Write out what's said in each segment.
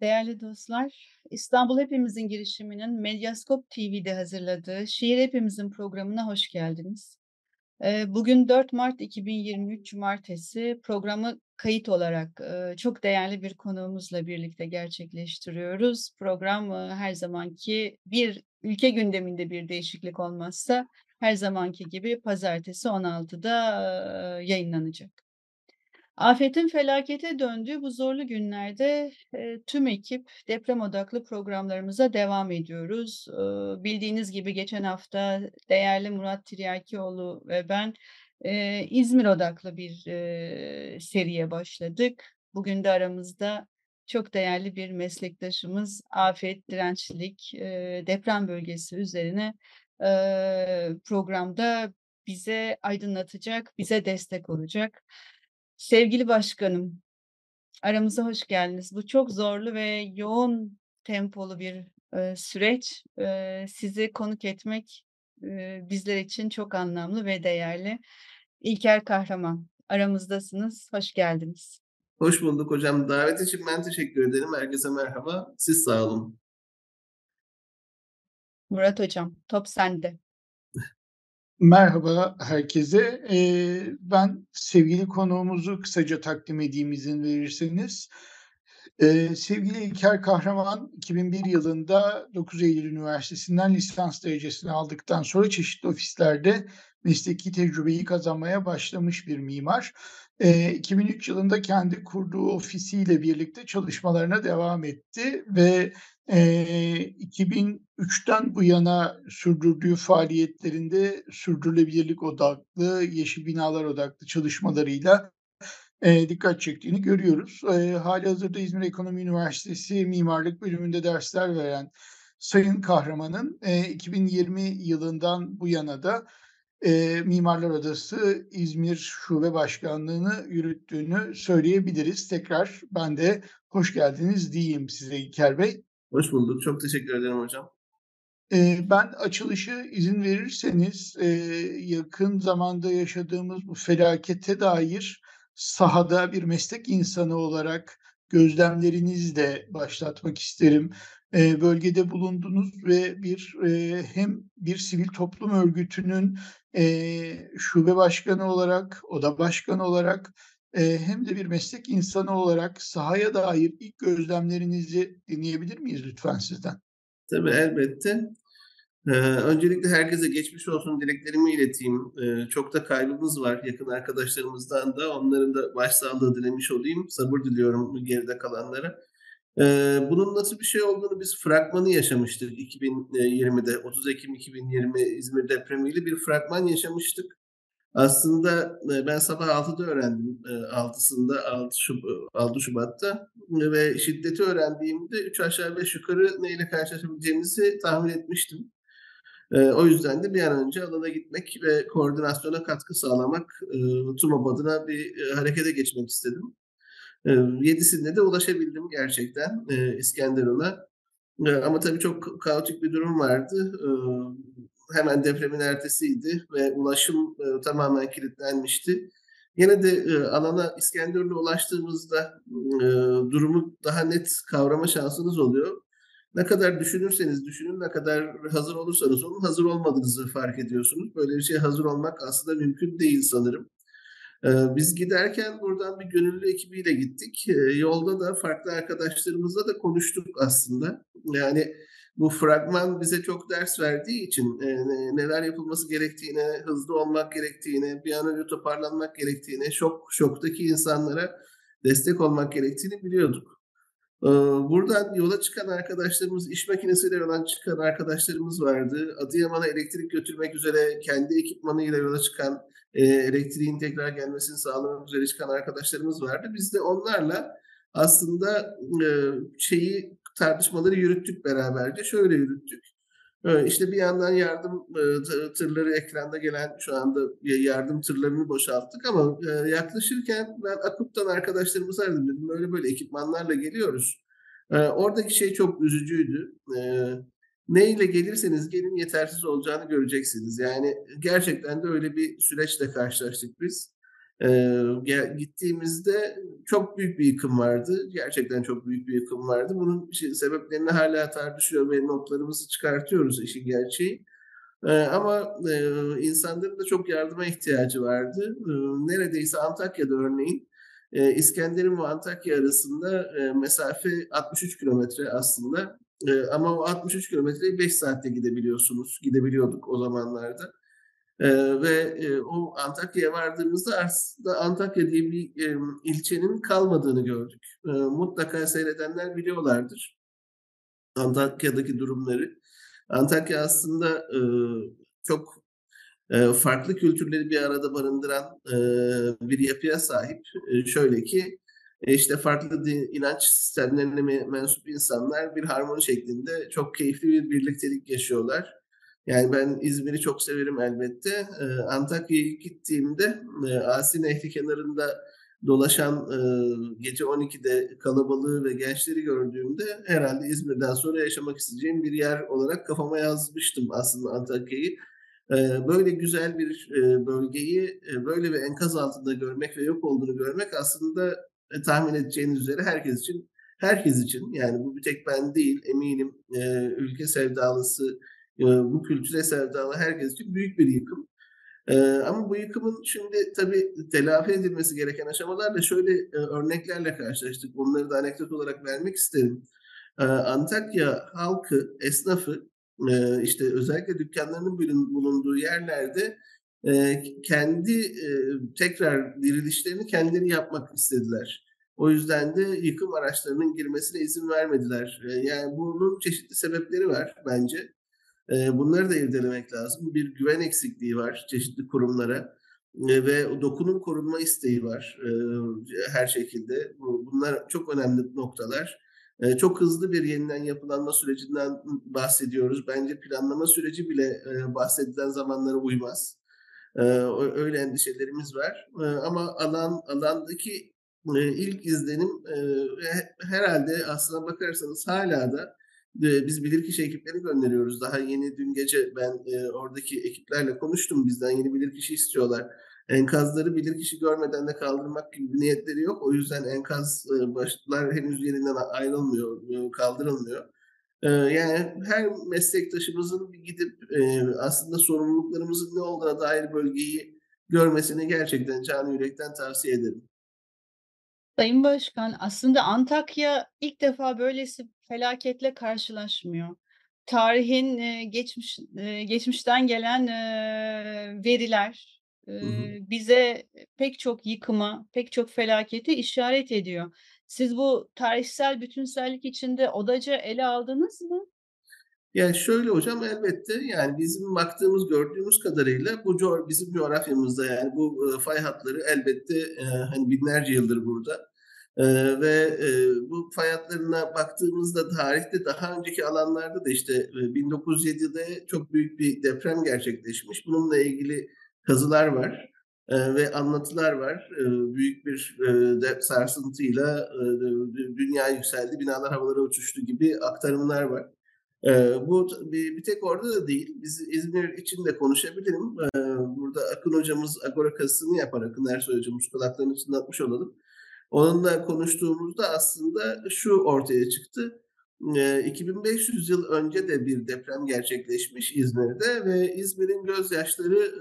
Değerli dostlar, İstanbul Hepimizin girişiminin Medyaskop TV'de hazırladığı Şiir Hepimizin programına hoş geldiniz. Eee, bugün 4 Mart 2023 Cumartesi programı kayıt olarak eee, çok değerli bir konuğumuzla birlikte gerçekleştiriyoruz. Program eee, her zamanki bir ülke gündeminde bir değişiklik olmazsa her zamanki gibi pazartesi 16'da eee, yayınlanacak. Afetin felakete döndüğü bu zorlu günlerde, eee, tüm ekip deprem odaklı programlarımıza devam ediyoruz. Iıı, bildiğiniz gibi geçen hafta değerli Murat Tiryakioğlu ve ben, eee, İzmir odaklı bir, eee, seriye başladık. Bugün de aramızda çok değerli bir meslektaşımız afet, dirençlilik, eee, deprem bölgesi üzerine, eee, programda bize aydınlatacak, bize destek olacak. Sevgili başkanım, aramıza hoş geldiniz. Bu çok zorlu ve yoğun tempolu bir, eee, süreç. Eee, sizi konuk etmek, eee, bizler için çok anlamlı ve değerli. İlker Kahraman, aramızdasınız, hoş geldiniz. Hoş bulduk hocam. Davet için ben teşekkür ederim. Herkese merhaba. Siz sağ olun. Murat hocam, top sende. Merhaba herkese. Eee, ben sevgili konuğumuzu kısaca takdim edeyim izin verirseniz. Eee, sevgili İlker Kahraman 2001 yılında 9 Eylül Üniversitesi'nden lisans derecesini aldıktan sonra çeşitli ofislerde mesleki tecrübeyi kazanmaya başlamış bir mimar. Eee, 2003 yılında kendi kurduğu ofisiyle birlikte çalışmalarına devam etti ve Eee, 2003'ten bu yana sürdürdüğü faaliyetlerinde sürdürülebilirlik odaklı, yeşil binalar odaklı çalışmalarıyla, eee, dikkat çektiğini görüyoruz. Eee, hâlihazırda İzmir Ekonomi Üniversitesi Mimarlık Bölümünde dersler veren Sayın Kahraman'ın, eee, 2020 yılından bu yana da, eee, Mimarlar Odası İzmir Şube Başkanlığı'nı yürüttüğünü söyleyebiliriz. Tekrar ben de hoş geldiniz diyeyim size İlker Bey. Hoş bulduk. Çok teşekkür ederim hocam. Eee, ben açılışı izin verirseniz, eee, yakın zamanda yaşadığımız bu felakete dair sahada bir meslek insanı olarak gözlemlerinizle başlatmak isterim. Eee, bölgede bulundunuz ve bir, eee, hem bir sivil toplum örgütünün, şube başkanı olarak, oda başkanı olarak, eee, hem de bir meslek insanı olarak sahaya dair ilk gözlemlerinizi dinleyebilir miyiz lütfen sizden? Tabii, elbette. Eee, öncelikle herkese geçmiş olsun dileklerimi ileteyim. Eee, çok da kaybımız var yakın arkadaşlarımızdan da. Onların da başsağlığı dilemiş olayım. Sabır diliyorum geride kalanlara. Eee, bunun nasıl bir şey olduğunu biz fragmanı yaşamıştık 2020'de. 30 Ekim 2020 İzmir depremiyle bir fragman yaşamıştık. Aslında, eee, ben sabah 6'da öğrendim. Eee, 6'sında 6 Şub 6 Şubat'ta ve şiddeti öğrendiğimde 3 aşağı 5 yukarı neyle karşılaşabileceğimizi tahmin etmiştim. O yüzden de bir an önce alana gitmek ve koordinasyona katkı sağlamak, eee, TUMOP adına bir, harekete geçmek istedim. Eee, 7'sinde de ulaşabildim gerçekten, İskenderun'a. Ama tabii çok kaotik bir durum vardı. Hemen depremin ertesiydi ve ulaşım, eee, tamamen kilitlenmişti. Yine de, eee, alana İskenderun'a ulaştığımızda, eee, durumu daha net kavrama şansınız oluyor. Ne kadar düşünürseniz düşünün, ne kadar hazır olursanız olun, hazır olmadığınızı fark ediyorsunuz. Böyle bir şeye hazır olmak aslında mümkün değil sanırım. Eee, biz giderken buradan bir gönüllü ekibiyle gittik. Eee, yolda da farklı arkadaşlarımızla da konuştuk aslında. Yani bu fragman bize çok ders verdiği için, ne neler yapılması gerektiğine, hızlı olmak gerektiğine, bir an önce toparlanmak gerektiğine, şok şoktaki insanlara destek olmak gerektiğini biliyorduk. Eee, buradan yola çıkan arkadaşlarımız, iş makinesiyle yola çıkan arkadaşlarımız vardı. Adıyaman'a elektrik götürmek üzere kendi ekipmanıyla yola çıkan, eee, elektriğin tekrar gelmesini sağlamak üzere çıkan arkadaşlarımız vardı. Biz de onlarla aslında, eee, şeyi, tartışmaları yürüttük beraberce. Şöyle yürüttük: Eee, işte bir yandan yardım, tı tırları ekranda gelen şu anda ya yardım tırlarını boşalttık ama, eee, yaklaşırken ben AKUP'tan arkadaşlarımızı aradım. Dedim böyle böyle ekipmanlarla geliyoruz. Oradaki şey çok üzücüydü. Neyle gelirseniz gelin yetersiz olacağını göreceksiniz. Yani gerçekten de öyle bir süreçle karşılaştık biz. Eee, gittiğimizde çok büyük bir yıkım vardı. Gerçekten çok büyük bir yıkım vardı. Bunun sebeplerini hala tartışıyor ve notlarımızı çıkartıyoruz işin gerçeği. Ama insanların da çok yardıma ihtiyacı vardı. Neredeyse Antakya'da örneğin İskenderun ve Antakya arasında mesafe 63 kilometre aslında. Ama o 63 kilometreyi 5 saatte gidebiliyorsunuz. Gidebiliyorduk o zamanlarda. Ee, ve e, o Antakya'ya vardığımızda aslında Antakya diye bir e, ilçenin kalmadığını gördük. E, mutlaka seyredenler biliyorlardır Antakya'daki durumları. Antakya aslında e, çok e, farklı kültürleri bir arada barındıran e, bir yapıya sahip. E, şöyle ki işte farklı din, inanç sistemlerine mensup insanlar bir harmoni şeklinde çok keyifli bir birliktelik yaşıyorlar. Yani ben İzmir'i çok severim elbette. Ee, Antakya'ya gittiğimde e, Asi Nehri kenarında dolaşan e, gece 12'de kalabalığı ve gençleri gördüğümde herhalde İzmir'den sonra yaşamak isteyeceğim bir yer olarak kafama yazmıştım aslında Antakya'yı. E, böyle güzel bir e, bölgeyi e, böyle bir enkaz altında görmek ve yok olduğunu görmek aslında e, tahmin edeceğiniz üzere herkes için herkes için yani bu bir tek ben değil eminim e, ülke sevdalısı bu kültüre sevdalı herkes için büyük bir yıkım. ama bu yıkımın şimdi tabii telafi edilmesi gereken aşamalarla şöyle örneklerle karşılaştık. Bunları da anekdot olarak vermek isterim. Antakya halkı, esnafı işte özellikle dükkanlarının bulunduğu yerlerde kendi tekrar dirilişlerini kendileri yapmak istediler. O yüzden de yıkım araçlarının girmesine izin vermediler. Yani bunun çeşitli sebepleri var bence. Bunları da irdelemek lazım. Bir güven eksikliği var çeşitli kurumlara ve dokunun korunma isteği var her şekilde. Bunlar çok önemli noktalar. Çok hızlı bir yeniden yapılanma sürecinden bahsediyoruz. Bence planlama süreci bile bahsedilen zamanlara uymaz. Öyle endişelerimiz var. Ama alan alandaki ilk izlenim herhalde aslına bakarsanız hala da biz bilirkişi ekipleri gönderiyoruz. Daha yeni dün gece ben e, oradaki ekiplerle konuştum. Bizden yeni bilirkişi istiyorlar. Enkazları bilirkişi görmeden de kaldırmak gibi bir niyetleri yok. O yüzden enkaz e, başlar henüz yerinden ayrılmıyor, e, kaldırılmıyor. E, yani her meslektaşımızın gidip e, aslında sorumluluklarımızın ne olduğuna dair bölgeyi görmesini gerçekten canı yürekten tavsiye ederim. Sayın Başkan, aslında Antakya ilk defa böylesi felaketle karşılaşmıyor. Tarihin, eee, geçmiş eee, geçmişten gelen, eee, veriler, Hı hı. bize pek çok yıkıma, pek çok felaketi işaret ediyor. Siz bu tarihsel bütünsellik içinde ODAC'ı ele aldınız mı? Yani şöyle hocam elbette yani bizim baktığımız gördüğümüz kadarıyla bu bizim coğrafyamızda yani bu, fay hatları elbette, eee, hani binlerce yıldır burada. Ee, ve e, bu fay hatlarına baktığımızda tarihte daha önceki alanlarda da işte e, 1907'de çok büyük bir deprem gerçekleşmiş. Bununla ilgili kazılar var e, ve anlatılar var. E, büyük bir e, de, sarsıntıyla e, dünya yükseldi, binalar havalara uçuştu gibi aktarımlar var. E, bu bir, bir tek orada da değil. Biz İzmir için de konuşabilirim. E, burada Akın hocamız Agora kazısını yapar. Akın Ersoy hocamız kulaklarını çınlatmış olalım. Onunla konuştuğumuzda aslında şu ortaya çıktı. 2500 yıl önce de bir deprem gerçekleşmiş İzmir'de ve İzmir'in gözyaşları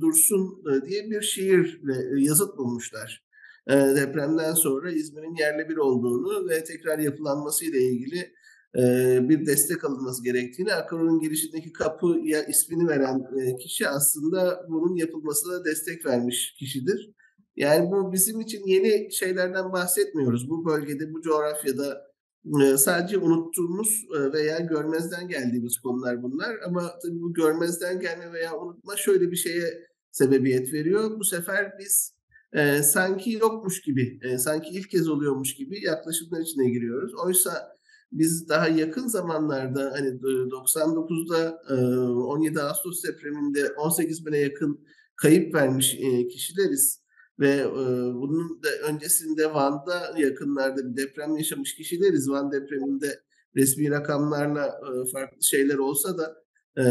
dursun diye bir şiirle yazıt bulmuşlar. Depremden sonra İzmir'in yerle bir olduğunu ve tekrar yapılanması ile ilgili bir destek alınması gerektiğini, Akaror'un girişindeki kapıya ismini veren kişi aslında bunun yapılmasına destek vermiş kişidir. Yani bu bizim için yeni şeylerden bahsetmiyoruz. Bu bölgede, bu coğrafyada e, sadece unuttuğumuz e, veya görmezden geldiğimiz konular bunlar. Ama tabii bu görmezden gelme veya unutma şöyle bir şeye sebebiyet veriyor. Bu sefer biz e, sanki yokmuş gibi, e, sanki ilk kez oluyormuş gibi yaklaşımlar içine giriyoruz. Oysa biz daha yakın zamanlarda hani 99'da e, 17 Ağustos depreminde 18 bine yakın kayıp vermiş e, kişileriz ve e, bunun da öncesinde Van'da yakınlarda bir deprem yaşamış kişileriz. Van depreminde resmi rakamlarla e, farklı şeyler olsa da e,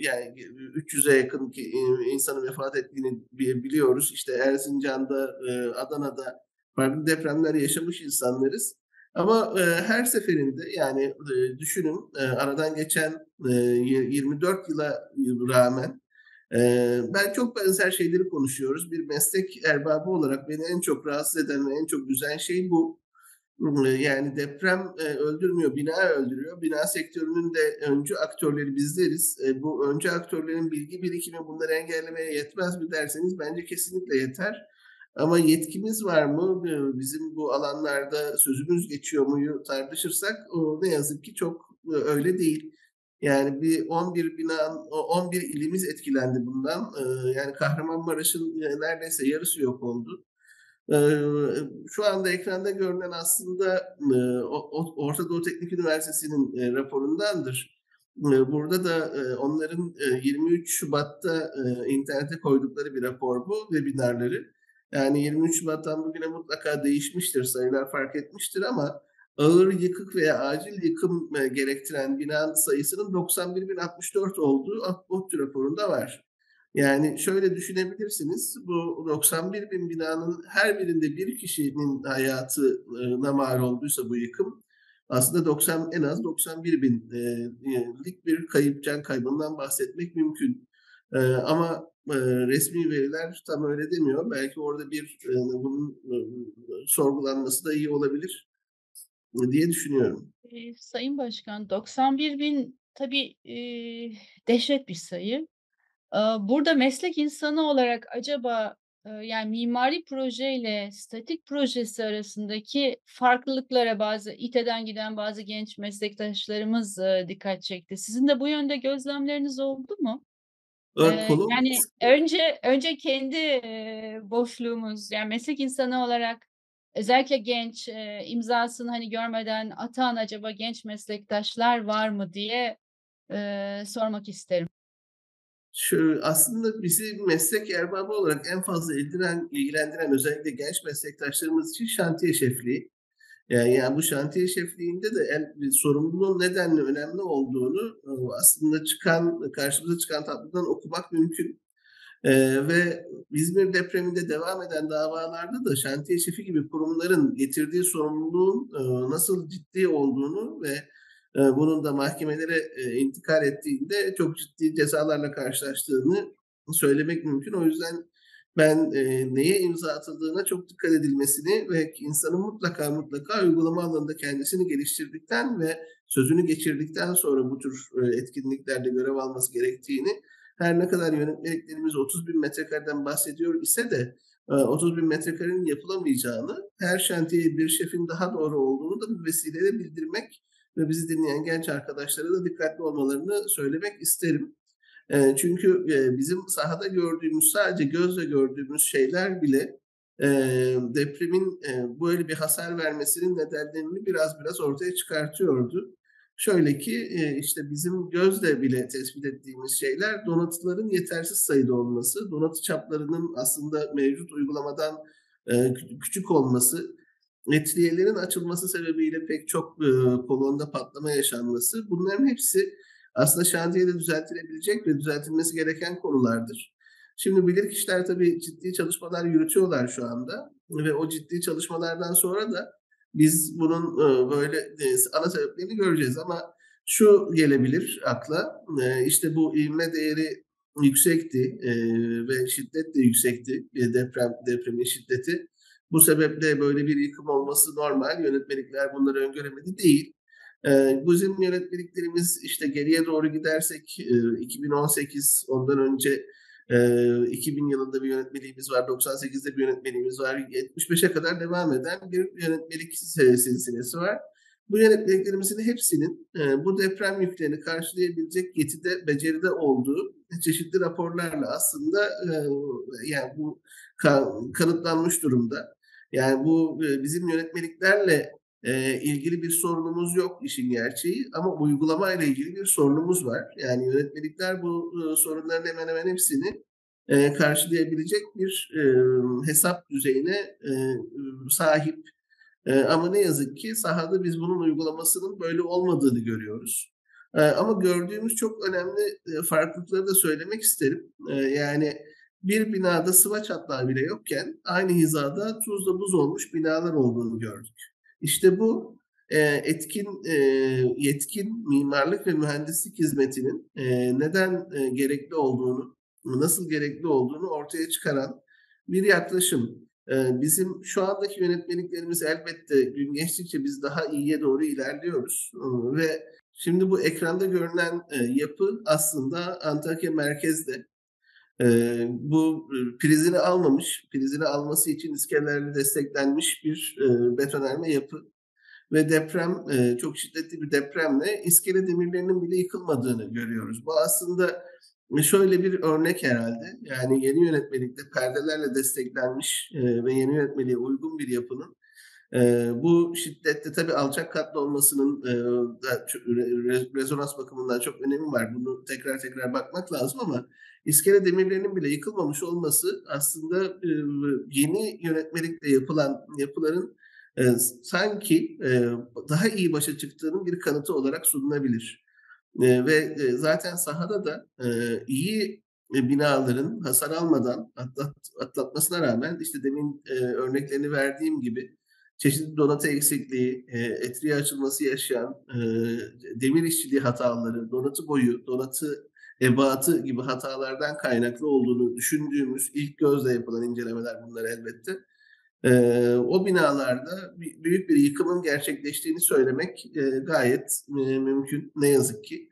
yani 300'e yakın ki, insanın vefat ettiğini biliyoruz. İşte Erzincan'da, Adana'da farklı depremler yaşamış insanlarız. Ama her seferinde yani düşünün aradan geçen 24 yıla rağmen ben çok benzer şeyleri konuşuyoruz. Bir meslek erbabı olarak beni en çok rahatsız eden ve en çok üzen şey bu. Yani deprem öldürmüyor, bina öldürüyor. Bina sektörünün de öncü aktörleri bizleriz. Bu öncü aktörlerin bilgi birikimi bunları engellemeye yetmez mi derseniz bence kesinlikle yeter. Ama yetkimiz var mı? Bizim bu alanlarda sözümüz geçiyor muyu tartışırsak ne yazık ki çok öyle değil. Yani bir 11 bina, 11 ilimiz etkilendi bundan. Yani Kahramanmaraş'ın neredeyse yarısı yok oldu. Şu anda ekranda görünen aslında Orta Doğu Teknik Üniversitesi'nin raporundandır. Burada da onların 23 Şubat'ta internete koydukları bir rapor bu, webinarları. Yani 23 Şubat'tan bugüne mutlaka değişmiştir, sayılar fark etmiştir ama ağır yıkık veya acil yıkım gerektiren bina sayısının 91.064 olduğu ODTÜ raporunda var. Yani şöyle düşünebilirsiniz, bu 91 bin binanın her birinde bir kişinin hayatına mal olduysa bu yıkım, aslında 90 en az 91 binlik bir kayıp can kaybından bahsetmek mümkün. Ama resmi veriler tam öyle demiyor. Belki orada bir bunun sorgulanması da iyi olabilir diye düşünüyorum. Sayın Başkan, 91 bin tabii e, dehşet bir sayı. Burada meslek insanı olarak acaba yani mimari projeyle statik projesi arasındaki farklılıklara bazı İTE'den giden bazı genç meslektaşlarımız dikkat çekti. Sizin de bu yönde gözlemleriniz oldu mu? Kolum yani önce önce kendi boşluğumuz yani meslek insanı olarak özellikle genç imzasını hani görmeden atan acaba genç meslektaşlar var mı diye sormak isterim. Şu aslında bizi meslek erbabı olarak en fazla ilgilendiren, ilgilendiren özellikle genç meslektaşlarımız için şantiye şefliği. Yani, yani bu şantiye şefliğinde de en, sorumluluğun nedenle önemli olduğunu aslında çıkan karşımıza çıkan tablodan okumak mümkün. Ee, ve İzmir depreminde devam eden davalarda da şantiye şefi gibi kurumların getirdiği sorumluluğun e, nasıl ciddi olduğunu ve e, bunun da mahkemelere e, intikal ettiğinde çok ciddi cezalarla karşılaştığını söylemek mümkün. O yüzden ben e, neye imza atıldığına çok dikkat edilmesini ve insanın mutlaka mutlaka uygulama alanında kendisini geliştirdikten ve sözünü geçirdikten sonra bu tür e, etkinliklerde görev alması gerektiğini her ne kadar yönetmeliklerimiz 30 bin metrekareden bahsediyor ise de 30 bin metrekarenin yapılamayacağını, her şantiye bir şefin daha doğru olduğunu da bu vesileyle bildirmek ve bizi dinleyen genç arkadaşlara da dikkatli olmalarını söylemek isterim. E, çünkü e, bizim sahada gördüğümüz, sadece gözle gördüğümüz şeyler bile e, depremin e, böyle bir hasar vermesinin nedenlerini biraz biraz ortaya çıkartıyordu. Şöyle ki e, işte bizim gözle bile tespit ettiğimiz şeyler donatıların yetersiz sayıda olması, donatı çaplarının aslında mevcut uygulamadan e, küçük olması, etriyelerin açılması sebebiyle pek çok e, kolonda patlama yaşanması bunların hepsi aslında şantiyede düzeltilebilecek ve düzeltilmesi gereken konulardır. Şimdi bilirkişiler tabii ciddi çalışmalar yürütüyorlar şu anda ve o ciddi çalışmalardan sonra da biz bunun böyle ana sebeplerini göreceğiz ama şu gelebilir akla işte bu ivme değeri yüksekti ve şiddet de yüksekti deprem depremin şiddeti. Bu sebeple böyle bir yıkım olması normal. Yönetmelikler bunları öngöremedi değil. Bizim yönetmeliklerimiz işte geriye doğru gidersek 2018 ondan önce 2000 yılında bir yönetmeliğimiz var, 98'de bir yönetmeliğimiz var, 75'e kadar devam eden bir yönetmelik silsilesi var. Bu yönetmeliklerimizin hepsinin bu deprem yüklerini karşılayabilecek yetide, beceride olduğu çeşitli raporlarla aslında yani bu kanıtlanmış durumda. Yani bu bizim yönetmeliklerle e, ilgili bir sorunumuz yok işin gerçeği ama uygulama ile ilgili bir sorunumuz var. Yani yönetmelikler bu e, sorunların hemen hemen hepsini e, karşılayabilecek bir e, hesap düzeyine e, sahip. E, ama ne yazık ki sahada biz bunun uygulamasının böyle olmadığını görüyoruz. Eee, ama gördüğümüz çok önemli, eee, farklılıkları da söylemek isterim. Eee, yani bir binada sıva çatlağı bile yokken aynı hizada tuzla buz olmuş binalar olduğunu gördük. İşte bu, eee, etkin, eee, yetkin mimarlık ve mühendislik hizmetinin, eee, neden, gerekli olduğunu, nasıl gerekli olduğunu ortaya çıkaran bir yaklaşım. Bizim şu andaki yönetmeliklerimiz elbette gün geçtikçe biz daha iyiye doğru ilerliyoruz, ve şimdi bu ekranda görünen, yapı aslında Antakya merkezde. Eee, bu, ııı, prizini almamış, prizini alması için iskelelerle desteklenmiş bir, eee, betonarme yapı ve deprem, eee, çok şiddetli bir depremle iskele demirlerinin bile yıkılmadığını görüyoruz. Bu aslında şöyle bir örnek herhâlde, yani yeni yönetmelikte perdelerle desteklenmiş, eee, ve yeni yönetmeliğe uygun bir yapının, eee, bu şiddette tabii alçak katlı olmasının, eee, da rezonans bakımından çok önemi var. Bunu tekrar tekrar bakmak lazım ama iskele demirlerinin bile yıkılmamış olması aslında, ııı, yeni yönetmelikle yapılan yapıların, eee, sanki, eee, daha iyi başa çıktığının bir kanıtı olarak sunulabilir. Ve, zaten sahada da, iyi, binaların hasar almadan atlat atlatmasına rağmen, işte, demin, örneklerini verdiğim gibi çeşitli donatı eksikliği, etriği açılması yaşayan, demir işçiliği hataları, donatı boyu, donatı ebatı gibi hatalardan kaynaklı olduğunu düşündüğümüz ilk gözle yapılan incelemeler bunlar elbette. Eee, o binalarda bi büyük bir yıkımın gerçekleştiğini söylemek, eee, gayet, eee, mümkün ne yazık ki.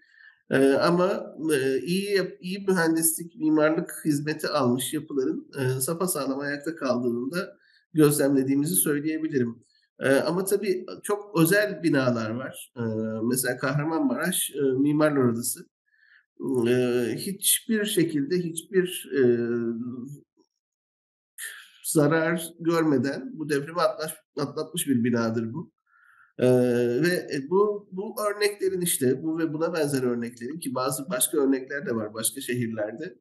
Eee, ama, eee, iyi iyi mühendislik, mimarlık hizmeti almış yapıların, eee, sapasağlam ayakta kaldığını da gözlemlediğimizi söyleyebilirim. Eee, ama tabii çok özel binalar var. Eee, mesela Kahramanmaraş, eee, Mimarlar Odası. Hiçbir şekilde hiçbir, zarar görmeden bu depremi atlaş atlatmış bir binadır bu. Ve, e, bu bu örneklerin, işte, bu ve buna benzer örneklerin ki bazı başka örnekler de var başka şehirlerde.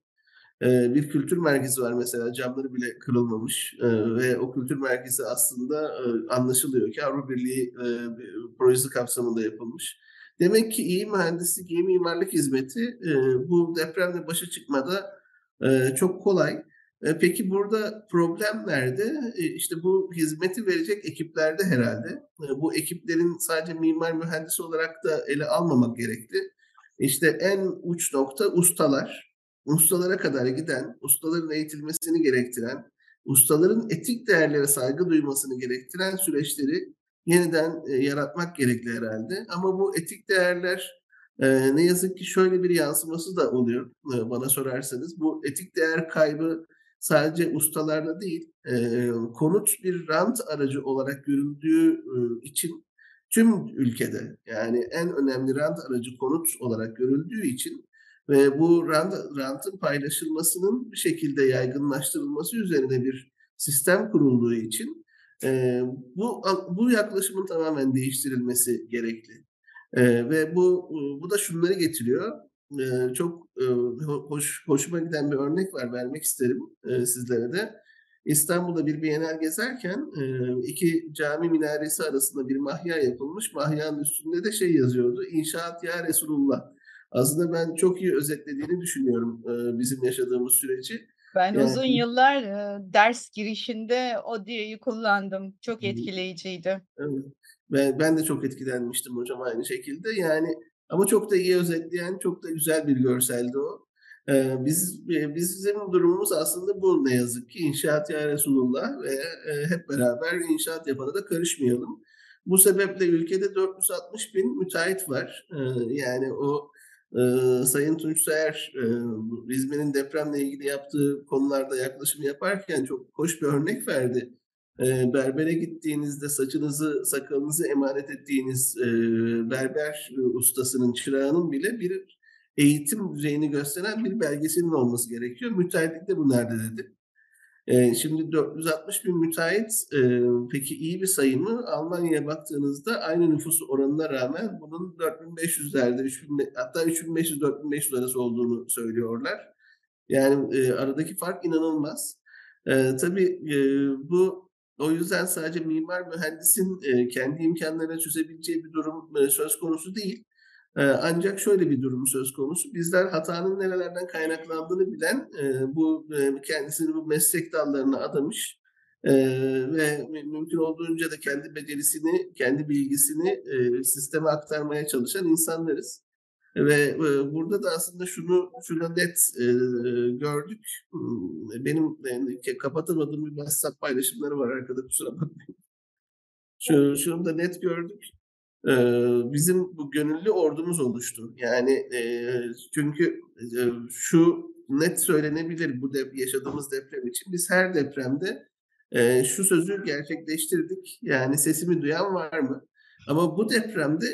Bir kültür merkezi var mesela camları bile kırılmamış, ve o kültür merkezi aslında, anlaşılıyor ki Avrupa Birliği, projesi kapsamında yapılmış. Demek ki iyi mühendislik, iyi mimarlık hizmeti, eee, bu depremle başa çıkmada, eee, çok kolay. Eee, peki burada problem nerede? Eee, işte, bu hizmeti verecek ekiplerde herhâlde. Eee, bu ekiplerin sadece mimar, mühendis olarak da ele almamak gerekli. İşte, en uç nokta ustalar. Ustalara kadar giden, ustaların eğitilmesini gerektiren, ustaların etik değerlere saygı duymasını gerektiren süreçleri yeniden, eee, yaratmak gerekli herhâlde. Ama bu etik değerler, eee, ne yazık ki şöyle bir yansıması da oluyor, eee, bana sorarsanız. Bu etik değer kaybı sadece ustalarda değil, eee, konut bir rant aracı olarak görüldüğü, ııı, için tüm ülkede, yani en önemli rant aracı konut olarak görüldüğü için ve bu rant rantın paylaşılmasının bir şekilde yaygınlaştırılması üzerine bir sistem kurulduğu için, eee, bu bu yaklaşımın tamamen değiştirilmesi gerekli. Eee, ve bu, uuu, bu da şunları getiriyor. Eee, çok, ho hoş hoşuma giden bir örnek var, vermek isterim, eee, sizlere de. İstanbul'da bir Bienal gezerken, eee, 2 cami minaresi arasında bir mahya yapılmış. Mahyanın üstünde de şey yazıyordu, "İnşaat ya Resulullah." Aslında ben çok iyi özetlediğini düşünüyorum, eee, bizim yaşadığımız süreci. Ben Yani uzun yıllar, ders girişinde o diyeyi kullandım. Çok etkileyiciydi. Evet. Ve ben de çok etkilenmiştim hocam aynı şekilde. Yani ama çok da iyi özetleyen, çok da güzel bir görseldi o. Biz bizim durumumuz aslında bu ne yazık ki. "İnşaat ya Resulullah." ve, hep beraber inşaat yapana da karışmayalım. Bu sebeple ülkede 460.000 müteahhit var. Yani o, ııı, Sayın Tunç Soyer, bu İzmir'in depremle ilgili yaptığı konularda yaklaşım yaparken çok hoş bir örnek verdi. Eee, berbere gittiğinizde saçınızı, sakalınızı emanet ettiğiniz, eee, berber, ııı, ustasının, çırağının bile bir eğitim düzeyini gösteren bir belgesinin olması gerekiyor. Müteahhitlik de bu nerede dedi. Eee, şimdi 460.000 müteahhit, eee, peki iyi bir sayı mı? Almanya'ya baktığınızda aynı nüfus oranına rağmen bunun 4.500'lerde, 3.000 be hatta 3.500-4.500 arası olduğunu söylüyorlar. Yani, eee, aradaki fark inanılmaz. Eee, tabii, eee, bu o yüzden sadece mimar, mühendisin, kendi imkânlarıyla çözebileceği bir durum, söz konusu değil. Ancak şöyle bir durum söz konusu. Bizler hatanın nerelerden kaynaklandığını bilen, bu kendisini bu meslek dallarına adamış ve mümkün olduğunca da kendi becerisini, kendi bilgisini sisteme aktarmaya çalışan insanlarız. Ve burada da aslında şunu şunu net gördük. Benim kapatamadığım bir WhatsApp paylaşımları var arkada kusura bakmayın. Şu, şunu da net gördük bizim bu gönüllü ordumuz oluştu. Yani çünkü şu net söylenebilir bu dep yaşadığımız deprem için. Biz her depremde şu sözü gerçekleştirdik. Yani sesimi duyan var mı? Ama bu depremde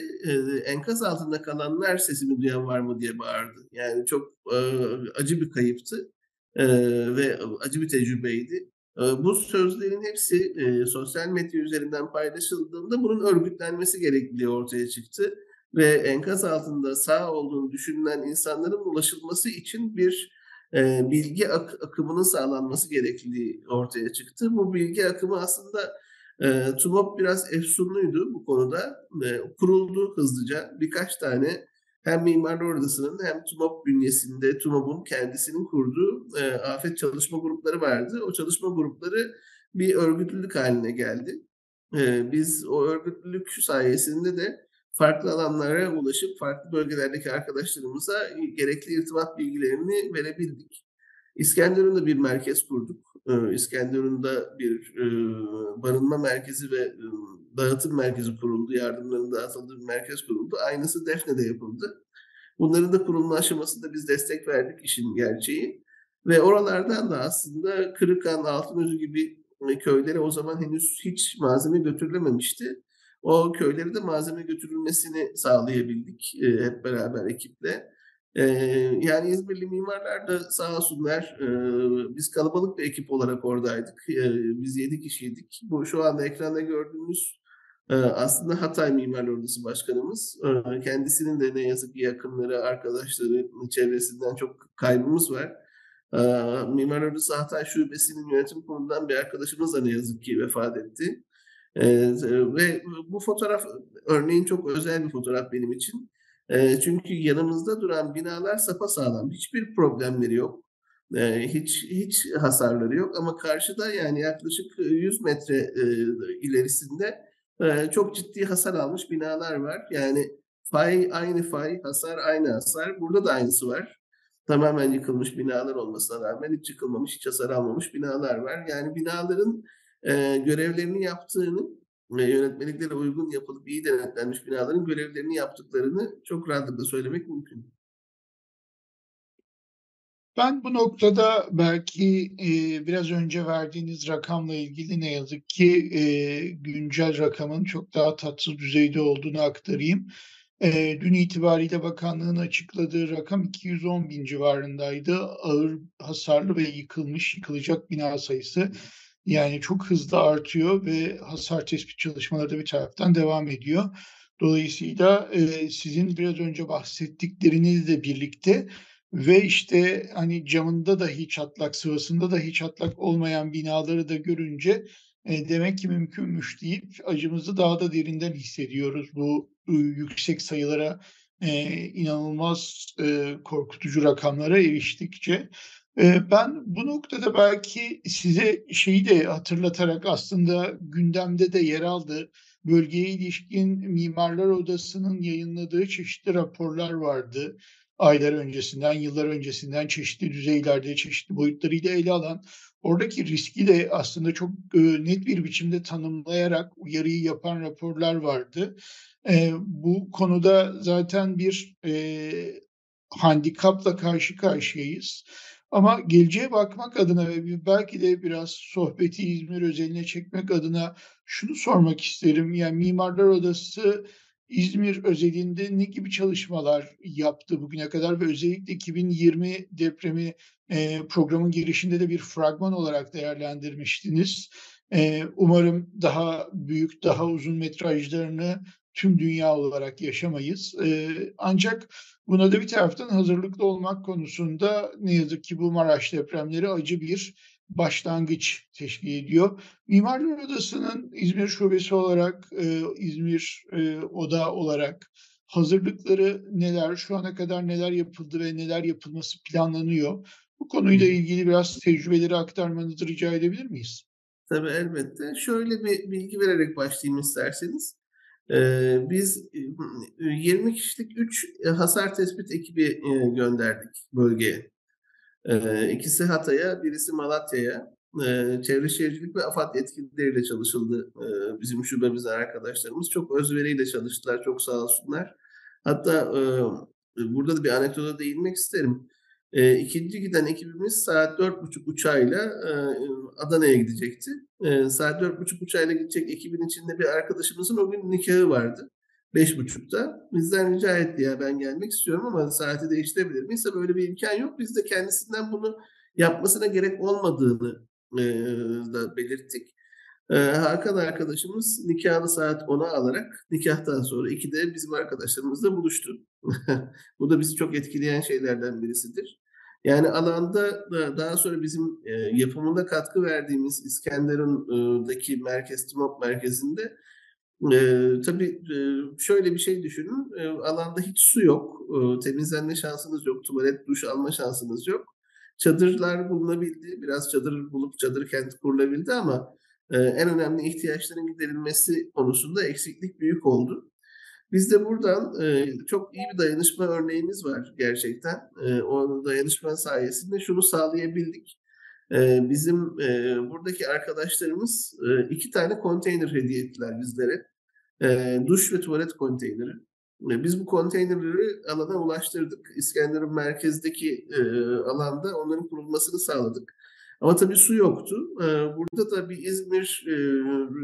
enkaz altında kalanlar sesimi duyan var mı diye bağırdı. Yani çok acı bir kayıptı ve acı bir tecrübeydi. Bu sözlerin hepsi e, sosyal medya üzerinden paylaşıldığında bunun örgütlenmesi gerekliliği ortaya çıktı. Ve enkaz altında sağ olduğunu düşünülen insanların ulaşılması için bir e, bilgi ak- akımının sağlanması gerekliliği ortaya çıktı. Bu bilgi akımı aslında e, TUMOP biraz efsunluydu bu konuda. E, kuruldu hızlıca. Birkaç tane hem Mimarlar Odası'nın hem TUMOP bünyesinde TUMOP'un kendisinin kurduğu e, afet çalışma grupları vardı. O çalışma grupları bir örgütlülük haline geldi. E, biz o örgütlülük sayesinde de farklı alanlara ulaşıp farklı bölgelerdeki arkadaşlarımıza gerekli irtibat bilgilerini verebildik. İskenderun'da bir merkez kurduk. Ee, İskenderun'da bir e, barınma merkezi ve e, dağıtım merkezi kuruldu. Yardımların dağıtıldığı bir merkez kuruldu. Aynısı Defne'de yapıldı. Bunların da kurulma aşamasında biz destek verdik işin gerçeği. Ve oralardan da aslında Kırıkan, Altınözü gibi e, köylere o zaman henüz hiç malzeme götürülememişti. O köyleri de malzeme götürülmesini sağlayabildik hep beraber ekiple. Ee, yani İzmirli mimarlar da sağ olsunlar e, biz kalabalık bir ekip olarak oradaydık. E, biz yedi kişiydik. Bu şu anda ekranda gördüğümüz e, aslında Hatay Mimarlar Odası Başkanımız. E, kendisinin de ne yazık ki yakınları, arkadaşları, çevresinden çok kaybımız var. E, Mimarlar Odası Hatay Şubesi'nin yönetim kurulundan bir arkadaşımız da ne yazık ki vefat etti. E, ve bu fotoğraf örneğin çok özel bir fotoğraf benim için. E, çünkü yanımızda duran binalar sapasağlam. Hiçbir problemleri yok. E, hiç hiç hasarları yok ama karşıda yani yaklaşık 100 metre e, ilerisinde e, çok ciddi hasar almış binalar var. Yani fay aynı fay, hasar aynı hasar. Burada da aynısı var. Tamamen yıkılmış binalar olmasına rağmen hiç yıkılmamış, hiç hasar almamış binalar var. Yani binaların e, görevlerini yaptığını yönetmeliklere uygun yapılıp iyi denetlenmiş binaların görevlerini yaptıklarını çok rahatlıkla söylemek mümkün. Ben bu noktada belki e, biraz önce verdiğiniz rakamla ilgili ne yazık ki e, güncel rakamın çok daha tatsız düzeyde olduğunu aktarayım. E, dün itibariyle bakanlığın açıkladığı rakam 210 bin civarındaydı. Ağır hasarlı ve yıkılmış, yıkılacak bina sayısı yani çok hızlı artıyor ve hasar tespit çalışmaları da bir taraftan devam ediyor. Dolayısıyla e, sizin biraz önce bahsettiklerinizle birlikte ve işte hani camında dahi çatlak, sıvasında dahi çatlak olmayan binaları da görünce e, demek ki mümkünmüş deyip acımızı daha da derinden hissediyoruz bu e, yüksek sayılara e, inanılmaz e, korkutucu rakamlara eriştikçe. Ben bu noktada belki size şeyi de hatırlatarak aslında gündemde de yer aldı. Bölgeye ilişkin Mimarlar Odası'nın yayınladığı çeşitli raporlar vardı. Aylar öncesinden, yıllar öncesinden çeşitli düzeylerde, çeşitli boyutlarıyla ele alan oradaki riski de aslında çok net bir biçimde tanımlayarak uyarıyı yapan raporlar vardı. Bu konuda zaten bir handikapla karşı karşıyayız. Ama geleceğe bakmak adına ve belki de biraz sohbeti İzmir özeline çekmek adına şunu sormak isterim. Yani Mimarlar Odası İzmir özelinde ne gibi çalışmalar yaptı bugüne kadar ve özellikle 2020 depremi e, programın girişinde de bir fragman olarak değerlendirmiştiniz. E, umarım daha büyük, daha uzun metrajlarını tüm dünya olarak yaşamayız. E, ancak buna da bir taraftan hazırlıklı olmak konusunda ne yazık ki bu Maraş depremleri acı bir başlangıç teşkil ediyor. Mimarlar Odası'nın İzmir Şubesi olarak, e, İzmir e, Oda olarak hazırlıkları neler, şu ana kadar neler yapıldı ve neler yapılması planlanıyor? Bu konuyla ilgili biraz tecrübeleri aktarmanızı rica edebilir miyiz? Tabii elbette. Şöyle bir bilgi vererek başlayayım isterseniz. Biz 20 kişilik 3 hasar tespit ekibi gönderdik bölgeye. İkisi Hatay'a, birisi Malatya'ya. Çevre Şehircilik ve AFAD yetkilileriyle çalışıldı. Bizim şubemizden arkadaşlarımız çok özveriyle çalıştılar. Çok sağ olsunlar. Hatta burada da bir anekdota değinmek isterim. E, ikinci giden ekibimiz saat dört buçuk uçağıyla e, Adana'ya gidecekti. E, saat dört buçuk uçağıyla gidecek ekibin içinde bir arkadaşımızın o gün nikahı vardı. Beş buçukta. Bizden rica etti ya ben gelmek istiyorum ama saati değiştirebilir miyiz? Böyle bir imkan yok. Biz de kendisinden bunu yapmasına gerek olmadığını e, da belirttik. Ee, Hakan arkadaşımız nikahını saat 10'a alarak nikahtan sonra 2'de bizim arkadaşlarımızla buluştu. Bu da bizi çok etkileyen şeylerden birisidir. Yani alanda daha sonra bizim e, yapımında katkı verdiğimiz İskenderun'daki merkez, TMOP merkezinde e, tabii e, şöyle bir şey düşünün. E, alanda hiç su yok. E, temizlenme şansınız yok. Tuvalet, duş alma şansınız yok. Çadırlar bulunabildi. Biraz çadır bulup çadır kenti kurulabildi ama e, en önemli ihtiyaçların giderilmesi konusunda eksiklik büyük oldu. Biz de buradan e, çok iyi bir dayanışma örneğimiz var gerçekten. E, o dayanışma sayesinde şunu sağlayabildik. E, bizim buradaki arkadaşlarımız iki tane konteyner hediye ettiler bizlere. Duş ve tuvalet konteyneri. Biz bu konteynerleri alana ulaştırdık. İskenderun merkezdeki alanda onların kurulmasını sağladık. Ama tabii su yoktu. Burada da bir İzmir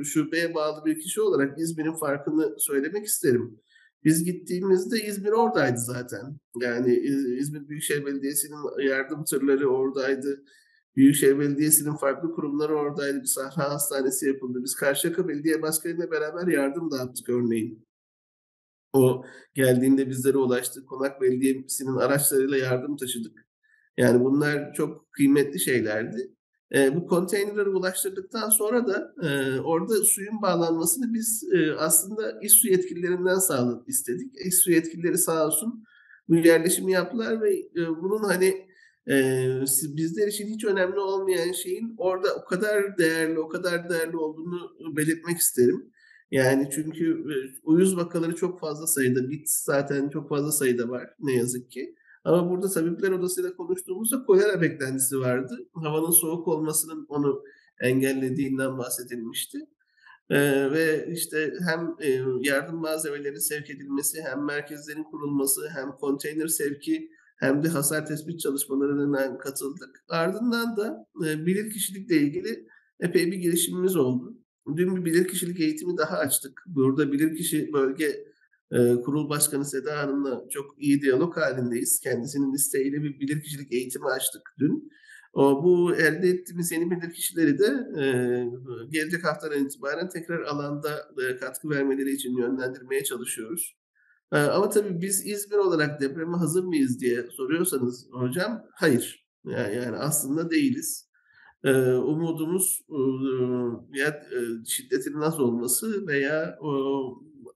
şubeye bağlı bir kişi olarak İzmir'in farkını söylemek isterim. Biz gittiğimizde İzmir oradaydı zaten. Yani İzmir Büyükşehir Belediyesi'nin yardım tırları oradaydı. Büyükşehir Belediyesi'nin farklı kurumları oradaydı. Bir sahra hastanesi yapıldı. Biz Karşıyaka Belediye Başkanı'yla beraber yardım dağıttık örneğin. O geldiğinde bizlere ulaştı. Konak Belediyesi'nin araçlarıyla yardım taşıdık. Yani bunlar çok kıymetli şeylerdi. E, bu konteynerleri ulaştırdıktan sonra da e, orada suyun bağlanmasını biz e, aslında İSSU yetkililerinden sağladık istedik. İSSU yetkilileri sağ olsun bu yerleşimi yaptılar ve e, bunun hani e, bizler için hiç önemli olmayan şeyin orada o kadar değerli, o kadar değerli olduğunu belirtmek isterim. Yani çünkü e, uyuz vakaları çok fazla sayıda, bit zaten çok fazla sayıda var ne yazık ki. Ama burada tabipler odasıyla konuştuğumuzda kolera beklentisi vardı. Havanın soğuk olmasının onu engellediğinden bahsedilmişti. Ee, ve işte hem e, yardım malzemeleri sevk edilmesi, hem merkezlerin kurulması, hem konteyner sevki, hem de hasar tespit çalışmalarına katıldık. Ardından da e, bilir kişilikle ilgili epey bir girişimimiz oldu. Dün bir bilir kişilik eğitimi daha açtık. Burada bilir kişi bölge e, kurul başkanı Seda Hanım'la çok iyi diyalog halindeyiz. Kendisinin isteğiyle bir bilirkişilik eğitimi açtık dün. O, bu elde ettiğimiz yeni bilirkişileri de e, gelecek haftadan itibaren tekrar alanda e, katkı vermeleri için yönlendirmeye çalışıyoruz. E, ama tabii biz İzmir olarak depreme hazır mıyız diye soruyorsanız hocam hayır. Yani, yani aslında değiliz. E, umudumuz e, ya e, şiddetin az olması veya o,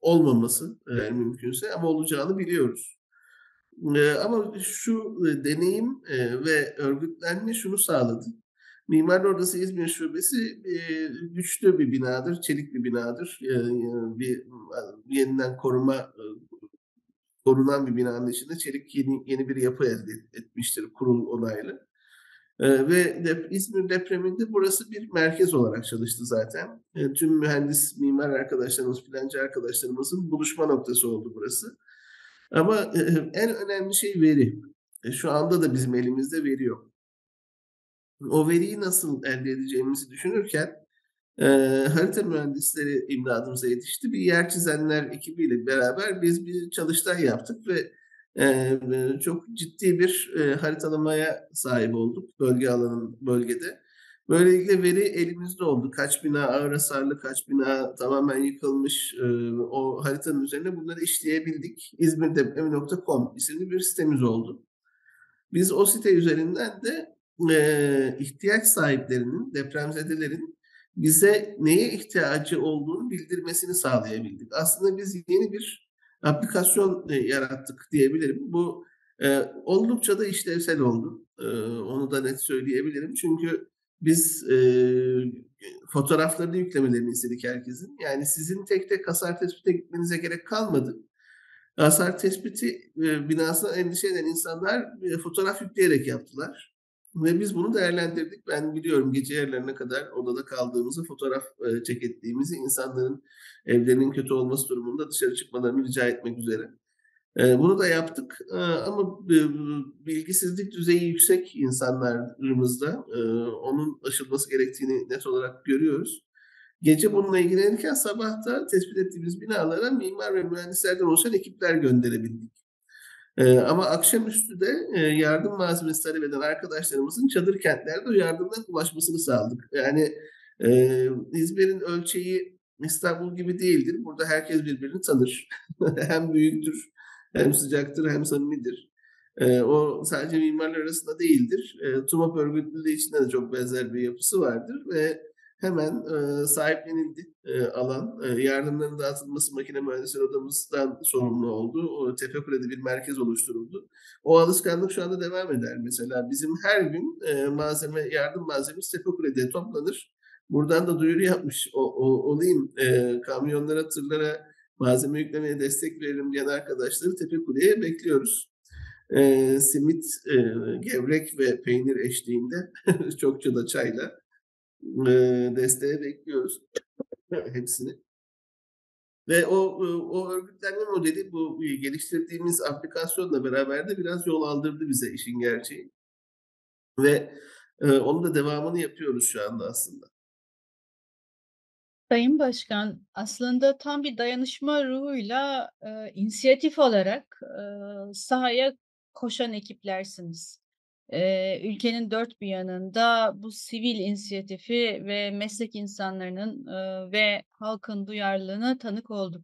olmaması eğer mümkünse ama olacağını biliyoruz. E, ama şu e, deneyim e, ve örgütlenme şunu sağladı. Mimar Odası İzmir Şubesi e, güçlü bir binadır, çelik bir binadır. E, bir yeniden koruma e, korunan bir binanın içinde çelik yeni, yeni bir yapı elde etmiştir kurul onaylı. Ee, ve dep İzmir depreminde burası bir merkez olarak çalıştı zaten. E, tüm mühendis, mimar arkadaşlarımız, plancı arkadaşlarımızın buluşma noktası oldu burası. Ama e, en önemli şey veri. E, şu anda da bizim elimizde veri yok. O veriyi nasıl elde edeceğimizi düşünürken e, harita mühendisleri imdadımıza yetişti. Bir yer çizenler ekibiyle beraber biz bir çalıştay yaptık ve çok ciddi bir haritalamaya sahip olduk bölge alanın bölgede. Böylelikle veri elimizde oldu. Kaç bina ağır hasarlı, kaç bina tamamen yıkılmış o haritanın üzerine bunları işleyebildik. İzmirdepremi.com isimli bir sitemiz oldu. Biz o site üzerinden de ihtiyaç sahiplerinin, depremzedelerin bize neye ihtiyacı olduğunu bildirmesini sağlayabildik. Aslında biz yeni bir aplikasyon, eee, yarattık diyebilirim. Bu, eee, oldukça da işlevsel oldu. Eee, onu da net söyleyebilirim. Çünkü biz, eee, fotoğraflarını yüklemelerini istedik herkesin. Yani sizin tek tek hasar tespite gitmenize gerek kalmadı. Hasar tespiti, eee, binasına endişe eden insanlar, eee, fotoğraf yükleyerek yaptılar ve biz bunu değerlendirdik. Ben biliyorum gece yarılarına kadar odada kaldığımızı, fotoğraf, eee, check ettiğimizi, insanların evlerinin kötü olması durumunda dışarı çıkmalarını rica etmek üzere. Eee, bunu da yaptık, eee, ama bilgisizlik düzeyi yüksek insanlarımızda. Onun aşılması gerektiğini net olarak görüyoruz. Gece bununla ilgilenirken sabah da tespit ettiğimiz binalara mimar ve mühendislerden oluşan ekipler gönderebildik. Eee, ama akşamüstü de, eee, yardım malzemesi talep eden arkadaşlarımızın çadır kentlerde o yardımların ulaşmasını sağladık. Yani, eee, İzmir'in ölçeği İstanbul gibi değildir. Burada herkes birbirini tanır. Hem büyüktür, hem sıcaktır, hem samimidir. Eee, o sadece mimarlar arasında değildir. Eee, TUMOP örgütlülüğü içinde de çok benzer bir yapısı vardır ve hemen, eee, sahiplenildi, eee, alan. Eee, yardımların dağıtılması makine mühendisleri odamızdan sorumlu oldu. O Tepekule'de bir merkez oluşturuldu. O alışkanlık şu anda devam eder. Mesela bizim her gün, eee, malzeme, yardım malzememiz Tepekule'de toplanır. Buradan da duyuru yapmış o o olayım. Eee, kamyonlara, tırlara malzeme yüklemeye destek verelim diyen arkadaşları Tepekule'ye bekliyoruz. Eee, simit, eee, gevrek ve peynir eşliğinde çokça da çayla, eee, desteğe bekliyoruz hepsini. Ve o, o örgütlenme modeli bu, geliştirdiğimiz aplikasyonla beraber de biraz yol aldırdı bize işin gerçeği. Ve, eee, onun da devamını yapıyoruz şu anda aslında. Sayın Başkan, aslında tam bir dayanışma ruhuyla, eee, inisiyatif olarak, eee, sahaya koşan ekiplersiniz. Eee, ülkenin dört bir yanında bu sivil inisiyatifi ve meslek insanlarının, eee, ve halkın duyarlılığına tanık olduk.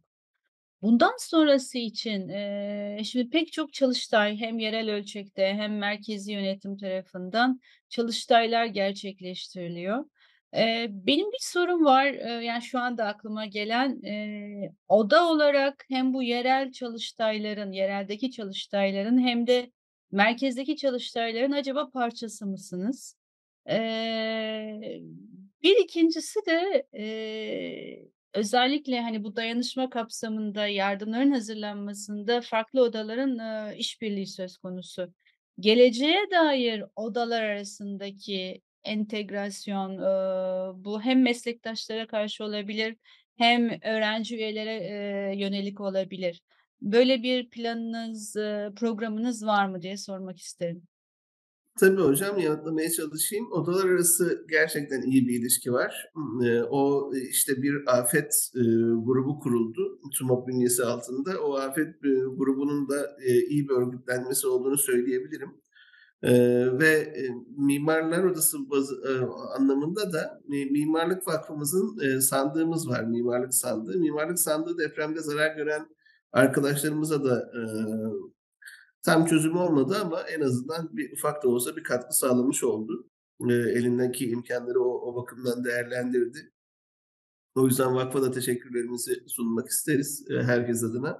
Bundan sonrası için, eee, şimdi pek çok çalıştay hem yerel ölçekte hem merkezi yönetim tarafından çalıştaylar gerçekleştiriliyor. Eee, benim bir sorum var, eee, yani şu anda aklıma gelen. Eee, oda olarak hem bu yerel çalıştayların, yereldeki çalıştayların hem de merkezdeki çalıştayların acaba parçası mısınız? Eee, bir ikincisi de, eee, özellikle, hani, bu dayanışma kapsamında yardımların hazırlanmasında farklı odaların, eee, işbirliği söz konusu. Geleceğe dair odalar arasındaki entegrasyon, eee, bu hem meslektaşlara karşı olabilir hem öğrenci üyelere, eee, yönelik olabilir. Böyle bir planınız, programınız var mı diye sormak isterim. Tabii hocam, yanıtlamaya çalışayım. Odalar arası gerçekten iyi bir ilişki var. O, işte, bir afet, grubu kuruldu TUMOP bünyesi altında. O afet, grubunun da, iyi bir örgütlenmesi olduğunu söyleyebilirim. Ve, Mimarlar Odası bazı anlamında da mi Mimarlık Vakfımızın, sandığımız var, mimarlık sandığı. Mimarlık sandığı depremde zarar gören arkadaşlarımıza da, eee, tam çözüm olmadı ama en azından bir ufak da olsa bir katkı sağlamış oldu. Eee, elindeki imkânları o o bakımdan değerlendirdi. O yüzden vakfa da teşekkürlerimizi sunmak isteriz, eee, herkes adına.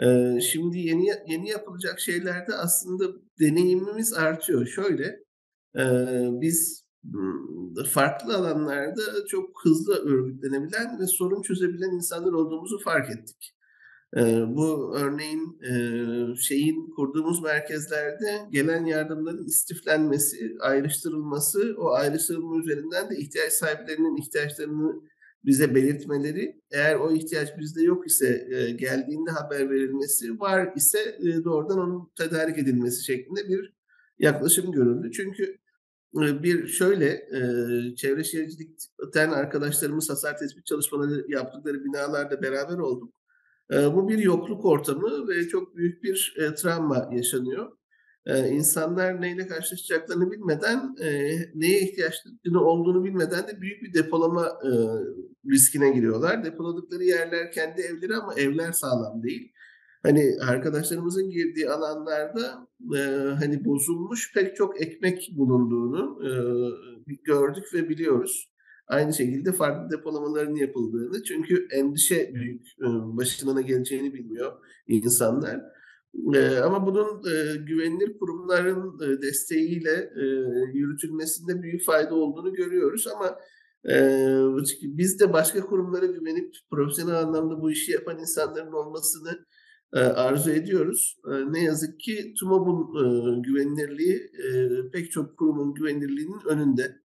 Eee, şimdi yeni yeni yapılacak şeylerde aslında deneyimimiz artıyor. Şöyle, eee, biz, farklı alanlarda çok hızlı örgütlenebilen ve sorun çözebilen insanlar olduğumuzu fark ettik. Bu örneğin, şeyin kurduğumuz merkezlerde gelen yardımların istiflenmesi, ayrıştırılması, o ayrıştırılma üzerinden de ihtiyaç sahiplerinin ihtiyaçlarını bize belirtmeleri, eğer o ihtiyaç bizde yok ise, geldiğinde haber verilmesi, var ise, doğrudan onun tedarik edilmesi şeklinde bir yaklaşım görüldü. Çünkü, bir şöyle, Çevre Şehircilik'ten arkadaşlarımız hasar tespit çalışmaları yaptıkları binalarda beraber olduk. Eee, bu bir yokluk ortamı ve çok büyük bir, eee, travma yaşanıyor. Eee, insanlar neyle karşılaşacaklarını bilmeden, eee, neye ihtiyaçları olduğunu bilmeden de büyük bir depolama, eee, riskine giriyorlar. Depoladıkları yerler kendi evleri ama evler sağlam değil. Hani, arkadaşlarımızın girdiği alanlarda, eee, hani, bozulmuş pek çok ekmek bulunduğunu, eee, gördük ve biliyoruz. Aynı şekilde farklı depolamaların yapıldığını. Çünkü endişe büyük, e, başına ne geleceğini bilmiyor insanlar. E, ama bunun e, güvenilir kurumların desteğiyle yürütülmesinde büyük fayda olduğunu görüyoruz ama biz de başka kurumlara güvenip profesyonel anlamda bu işi yapan insanların olmasını arzu ediyoruz. Ne yazık ki TUMOB'un e, güvenilirliği pek çok kurumun güvenilirliğinin önünde.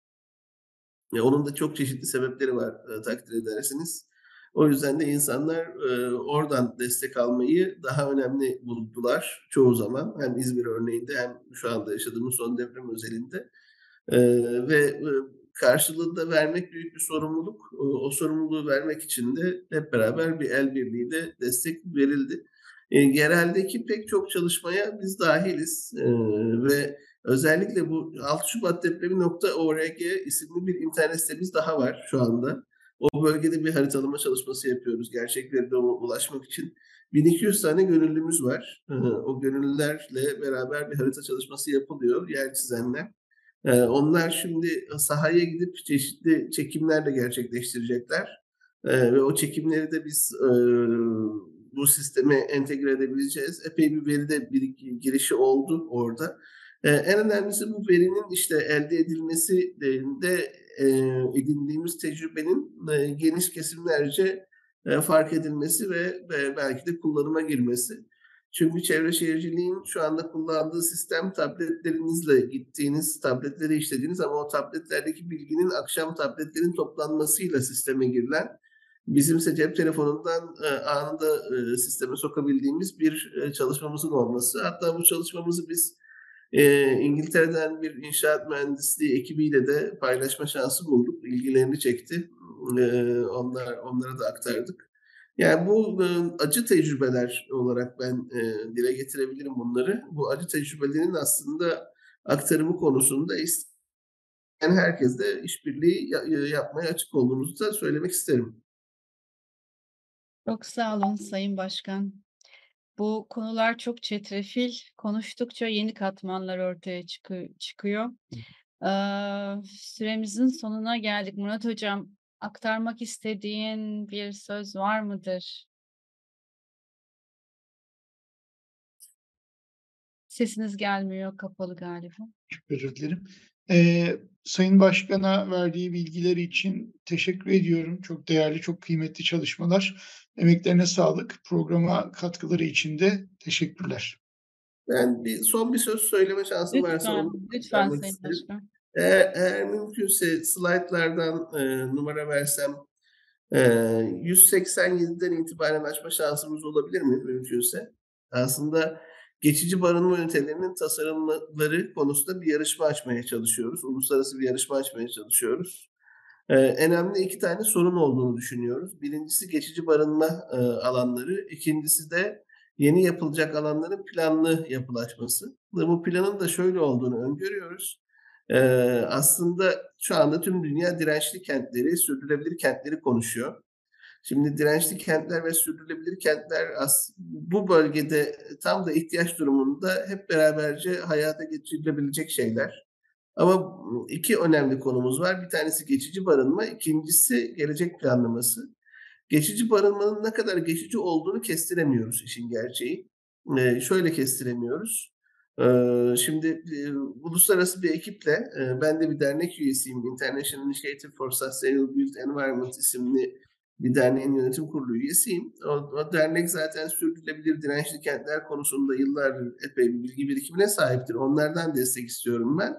E, onun da çok çeşitli sebepleri var e, takdir edersiniz. O yüzden de insanlar e, oradan destek almayı daha önemli buldular çoğu zaman. Hem İzmir örneğinde hem şu anda yaşadığımız son deprem özelinde. E, ve e, karşılığında vermek büyük bir sorumluluk. O, o sorumluluğu vermek için de hep beraber bir el birliği de destek verildi. E, yereldeki pek çok çalışmaya biz dahiliz e, ve özellikle bu 6 Şubat depremi.org isimli bir internet sitemiz daha var şu anda. O bölgede bir haritalama çalışması yapıyoruz gerçek veride ulaşmak için. 1200 tane gönüllümüz var. O gönüllülerle beraber bir harita çalışması yapılıyor yer çizenler. Onlar şimdi sahaya gidip çeşitli çekimler de gerçekleştirecekler. Ve o çekimleri de biz bu sisteme entegre edebileceğiz. Epey bir veri de bir girişi oldu orada. En önemlisi bu verinin işte elde edilmesi de edindiğimiz tecrübenin geniş kesimlerce fark edilmesi ve belki de kullanıma girmesi. Çünkü çevre şehirciliğin şu anda kullandığı sistem tabletlerinizle gittiğiniz, tabletleri işlediğiniz ama o tabletlerdeki bilginin akşam tabletlerin toplanmasıyla sisteme girilen, bizimse cep telefonundan anında sisteme sokabildiğimiz bir çalışmamızın olması. Hatta bu çalışmamızı biz e, İngiltere'den bir inşaat mühendisliği ekibiyle de paylaşma şansı bulduk. İlgilerini çekti. E, onlar onlara da aktardık. Yani bu e, acı tecrübeler olarak ben e, dile getirebilirim bunları. Bu acı tecrübelerin aslında aktarımı konusunda isteyen herkesle işbirliği yapmaya açık olduğumuzu da söylemek isterim. Çok sağ olun Sayın Başkan. Bu konular çok çetrefil. Konuştukça yeni katmanlar ortaya çıkı çıkıyor. Eee, süremizin sonuna geldik. Murat Hocam, aktarmak istediğin bir söz var mıdır? Sesiniz gelmiyor, kapalı galiba. Çok özür dilerim. Eee, Sayın Başkan'a verdiği bilgiler için teşekkür ediyorum. Çok değerli, çok kıymetli çalışmalar. Emeklerine sağlık. Programa katkıları için de teşekkürler. Ben bir son bir söz söyleme şansım Lütfen, varsa onu lütfen Sayın isterim. Başkan. Eğer, eğer mümkünse slaytlardan e, numara versem e, 187'den itibaren açma şansımız olabilir mi mümkünse? Aslında geçici barınma ünitelerinin tasarımları konusunda bir yarışma açmaya çalışıyoruz. Uluslararası bir yarışma açmaya çalışıyoruz. Ee, önemli iki tane sorun olduğunu düşünüyoruz. Birincisi geçici barınma e, alanları, ikincisi de yeni yapılacak alanların planlı yapılaşması. Bu planın da şöyle olduğunu öngörüyoruz. Ee, aslında şu anda tüm dünya dirençli kentleri, sürdürülebilir kentleri konuşuyor. Şimdi dirençli kentler ve sürdürülebilir kentler bu bölgede tam da ihtiyaç durumunda hep beraberce hayata geçirilebilecek şeyler. Ama iki önemli konumuz var. Bir tanesi geçici barınma, ikincisi gelecek planlaması. Geçici barınmanın ne kadar geçici olduğunu kestiremiyoruz işin gerçeği. Ee, şöyle kestiremiyoruz. Ee, şimdi e, uluslararası bir ekiple, e, ben de bir dernek üyesiyim. International Initiative for Sustainable Built Environment isimli bir derneğin yönetim kurulu üyesiyim. O, o dernek zaten sürdürülebilir dirençli kentler konusunda yıllardır epey bir bilgi birikimine sahiptir. Onlardan destek istiyorum ben.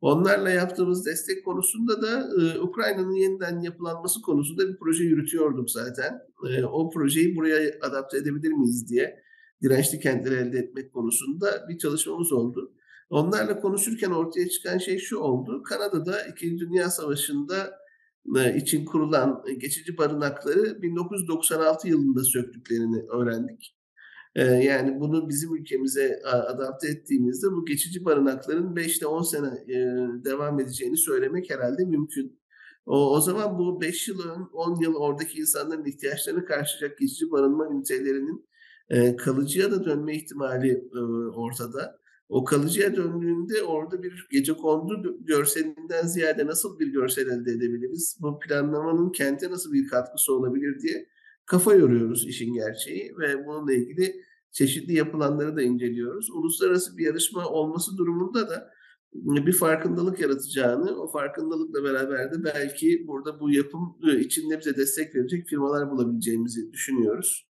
Onlarla yaptığımız destek konusunda da e, Ukrayna'nın yeniden yapılanması konusunda bir proje yürütüyorduk zaten. E, o projeyi buraya adapte edebilir miyiz diye dirençli kentleri elde etmek konusunda bir çalışmamız oldu. Onlarla konuşurken ortaya çıkan şey şu oldu. Kanada'da İkinci Dünya Savaşı'nda için kurulan geçici barınakları 1996 yılında söktüklerini öğrendik. Yani bunu bizim ülkemize adapte ettiğimizde bu geçici barınakların 5 ile 10 sene devam edeceğini söylemek herhalde mümkün. O, o zaman bu 5 yıl, 10 yıl oradaki insanların ihtiyaçlarını karşılayacak geçici barınma ünitelerinin kalıcıya da dönme ihtimali ortada. O kalıcıya döndüğünde orada bir gecekondu görselinden ziyade nasıl bir görsel elde edebiliriz? Bu planlamanın kente nasıl bir katkısı olabilir diye kafa yoruyoruz işin gerçeği ve bununla ilgili çeşitli yapılanları da inceliyoruz. Uluslararası bir yarışma olması durumunda da bir farkındalık yaratacağını, o farkındalıkla beraber de belki burada bu yapım içinde bize destek verecek firmalar bulabileceğimizi düşünüyoruz.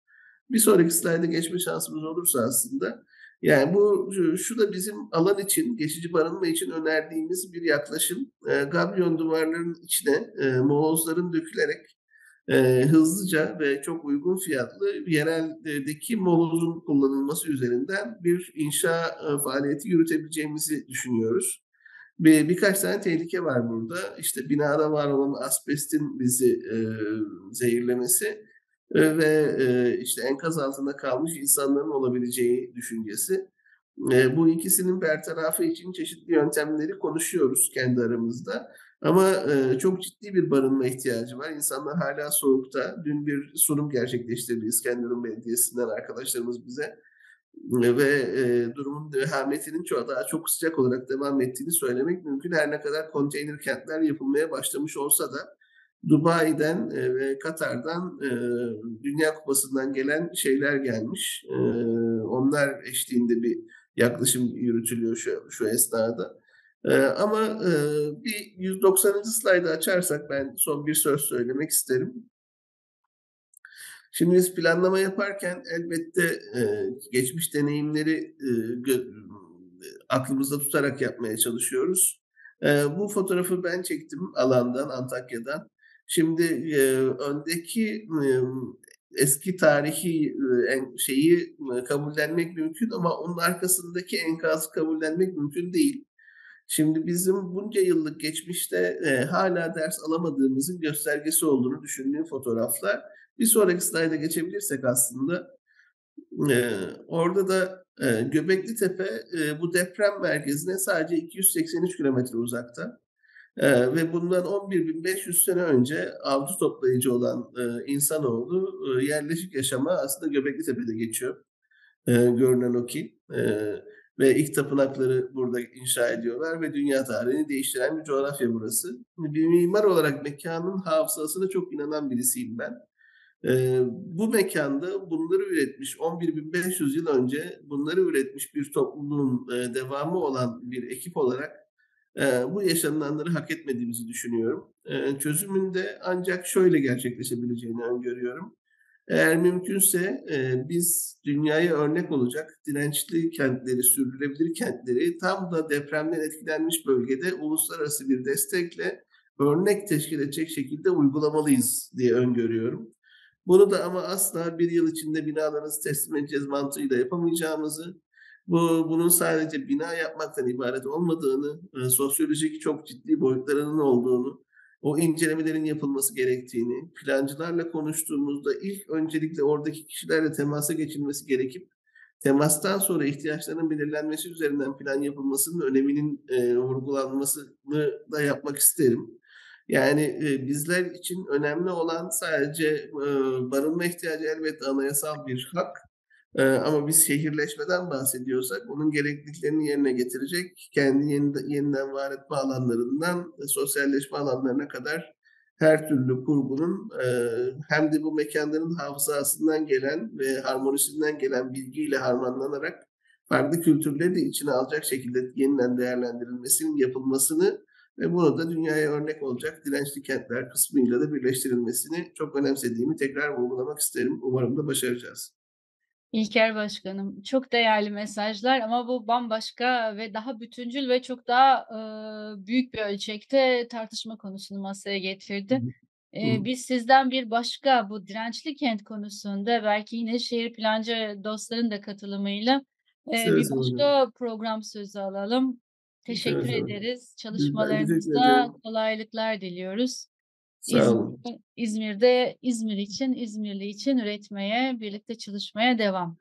Bir sonraki slayda geçme şansımız olursa aslında yani bu şu da bizim alan için, geçici barınma için önerdiğimiz bir yaklaşım. E, Gabion duvarlarının içine e, molozların dökülerek e, hızlıca ve çok uygun fiyatlı yereldeki molozun kullanılması üzerinden bir inşa e, faaliyeti yürütebileceğimizi düşünüyoruz. Bir, birkaç tane tehlike var burada. İşte binada var olan asbestin bizi e, zehirlemesi ve işte enkaz altında kalmış insanların olabileceği düşüncesi. Bu ikisinin bertarafı için çeşitli yöntemleri konuşuyoruz kendi aramızda. Ama çok ciddi bir barınma ihtiyacı var. İnsanlar hala soğukta. Dün bir sunum gerçekleştirdi İskenderun Belediyesi'nden arkadaşlarımız bize. Ve durumun vehametinin çok daha çok sıcak olarak devam ettiğini söylemek mümkün. Her ne kadar konteyner kentler yapılmaya başlamış olsa da Dubai'den e, ve Katar'dan e, Dünya Kupası'ndan gelen şeyler gelmiş. E, onlar eşliğinde bir yaklaşım yürütülüyor şu, şu esnada. Ama bir 190. slaydı açarsak ben son bir söz söylemek isterim. Şimdi biz planlama yaparken elbette geçmiş deneyimleri aklımızda tutarak yapmaya çalışıyoruz. Bu fotoğrafı ben çektim alandan, Antakya'dan. Şimdi e, öndeki e, eski tarihi e, şeyi e, kabullenmek mümkün ama onun arkasındaki enkazı kabullenmek mümkün değil. Şimdi bizim bunca yıllık geçmişte e, hala ders alamadığımızın göstergesi olduğunu düşündüğüm fotoğraflar. Bir sonraki slayda geçebilirsek aslında e, orada da e, Göbekli Tepe e, bu deprem merkezine sadece 283 kilometre uzakta. Ee, ve bundan 11.500 sene önce avcı toplayıcı olan e, insanoğlu e, yerleşik yaşama aslında Göbekli Tepe'de geçiyor. E, görünen o ki. E, ve ilk tapınakları burada inşa ediyorlar ve dünya tarihini değiştiren bir coğrafya burası. Bir mimar olarak mekanın hafızasına çok inanan birisiyim ben. E, bu mekanda bunları üretmiş 11.500 yıl önce bunları üretmiş bir topluluğun e, devamı olan bir ekip olarak bu yaşananları hak etmediğimizi düşünüyorum. Çözümünde ancak şöyle gerçekleşebileceğini öngörüyorum. Eğer mümkünse biz dünyaya örnek olacak dirençli kentleri, sürdürülebilir kentleri tam da depremden etkilenmiş bölgede uluslararası bir destekle örnek teşkil edecek şekilde uygulamalıyız diye öngörüyorum. Bunu da ama asla bir yıl içinde binalarınızı teslim edeceğiz mantığıyla yapamayacağımızı, bu bunun sadece bina yapmaktan ibaret olmadığını, e, sosyolojik çok ciddi boyutlarının olduğunu, o incelemelerin yapılması gerektiğini, plancılarla konuştuğumuzda ilk öncelikle oradaki kişilerle temasa geçilmesi gerekip temastan sonra ihtiyaçların belirlenmesi üzerinden plan yapılmasının öneminin e, vurgulanmasını da yapmak isterim. Yani e, bizler için önemli olan sadece e, barınma ihtiyacı elbette anayasal bir hak ee, ama biz şehirleşmeden bahsediyorsak onun gerekliliklerini yerine getirecek kendi yeniden var etme alanlarından sosyalleşme alanlarına kadar her türlü kurgunun e, hem de bu mekanların hafızasından gelen ve harmonisinden gelen bilgiyle harmanlanarak farklı kültürleri de içine alacak şekilde yeniden değerlendirilmesinin yapılmasını ve bunu da dünyaya örnek olacak dirençli kentler kısmıyla da birleştirilmesini çok önemsediğimi tekrar vurgulamak isterim. Umarım da başaracağız. İlker Başkanım, çok değerli mesajlar ama bu bambaşka ve daha bütüncül ve çok daha e, büyük bir ölçekte tartışma konusunu masaya getirdi. E, biz sizden bir başka bu dirençli kent konusunda belki yine şehir plancı dostların da katılımıyla e, bir başka program sözü alalım. Teşekkür ederiz. Çalışmalarınızda kolaylıklar diliyoruz. İzmir, İzmir'de İzmir için, İzmirli için üretmeye, birlikte çalışmaya devam.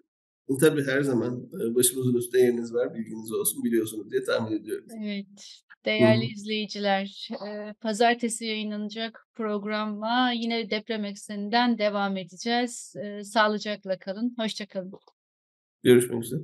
Tabii her zaman başımızın üstte yeriniz var, bilginiz olsun, biliyorsunuz diye tahmin ediyorum. Evet, değerli Hı. izleyiciler, pazartesi yayınlanacak programa yine deprem ekseninden devam edeceğiz. Sağlıcakla kalın, hoşça kalın. Görüşmek üzere.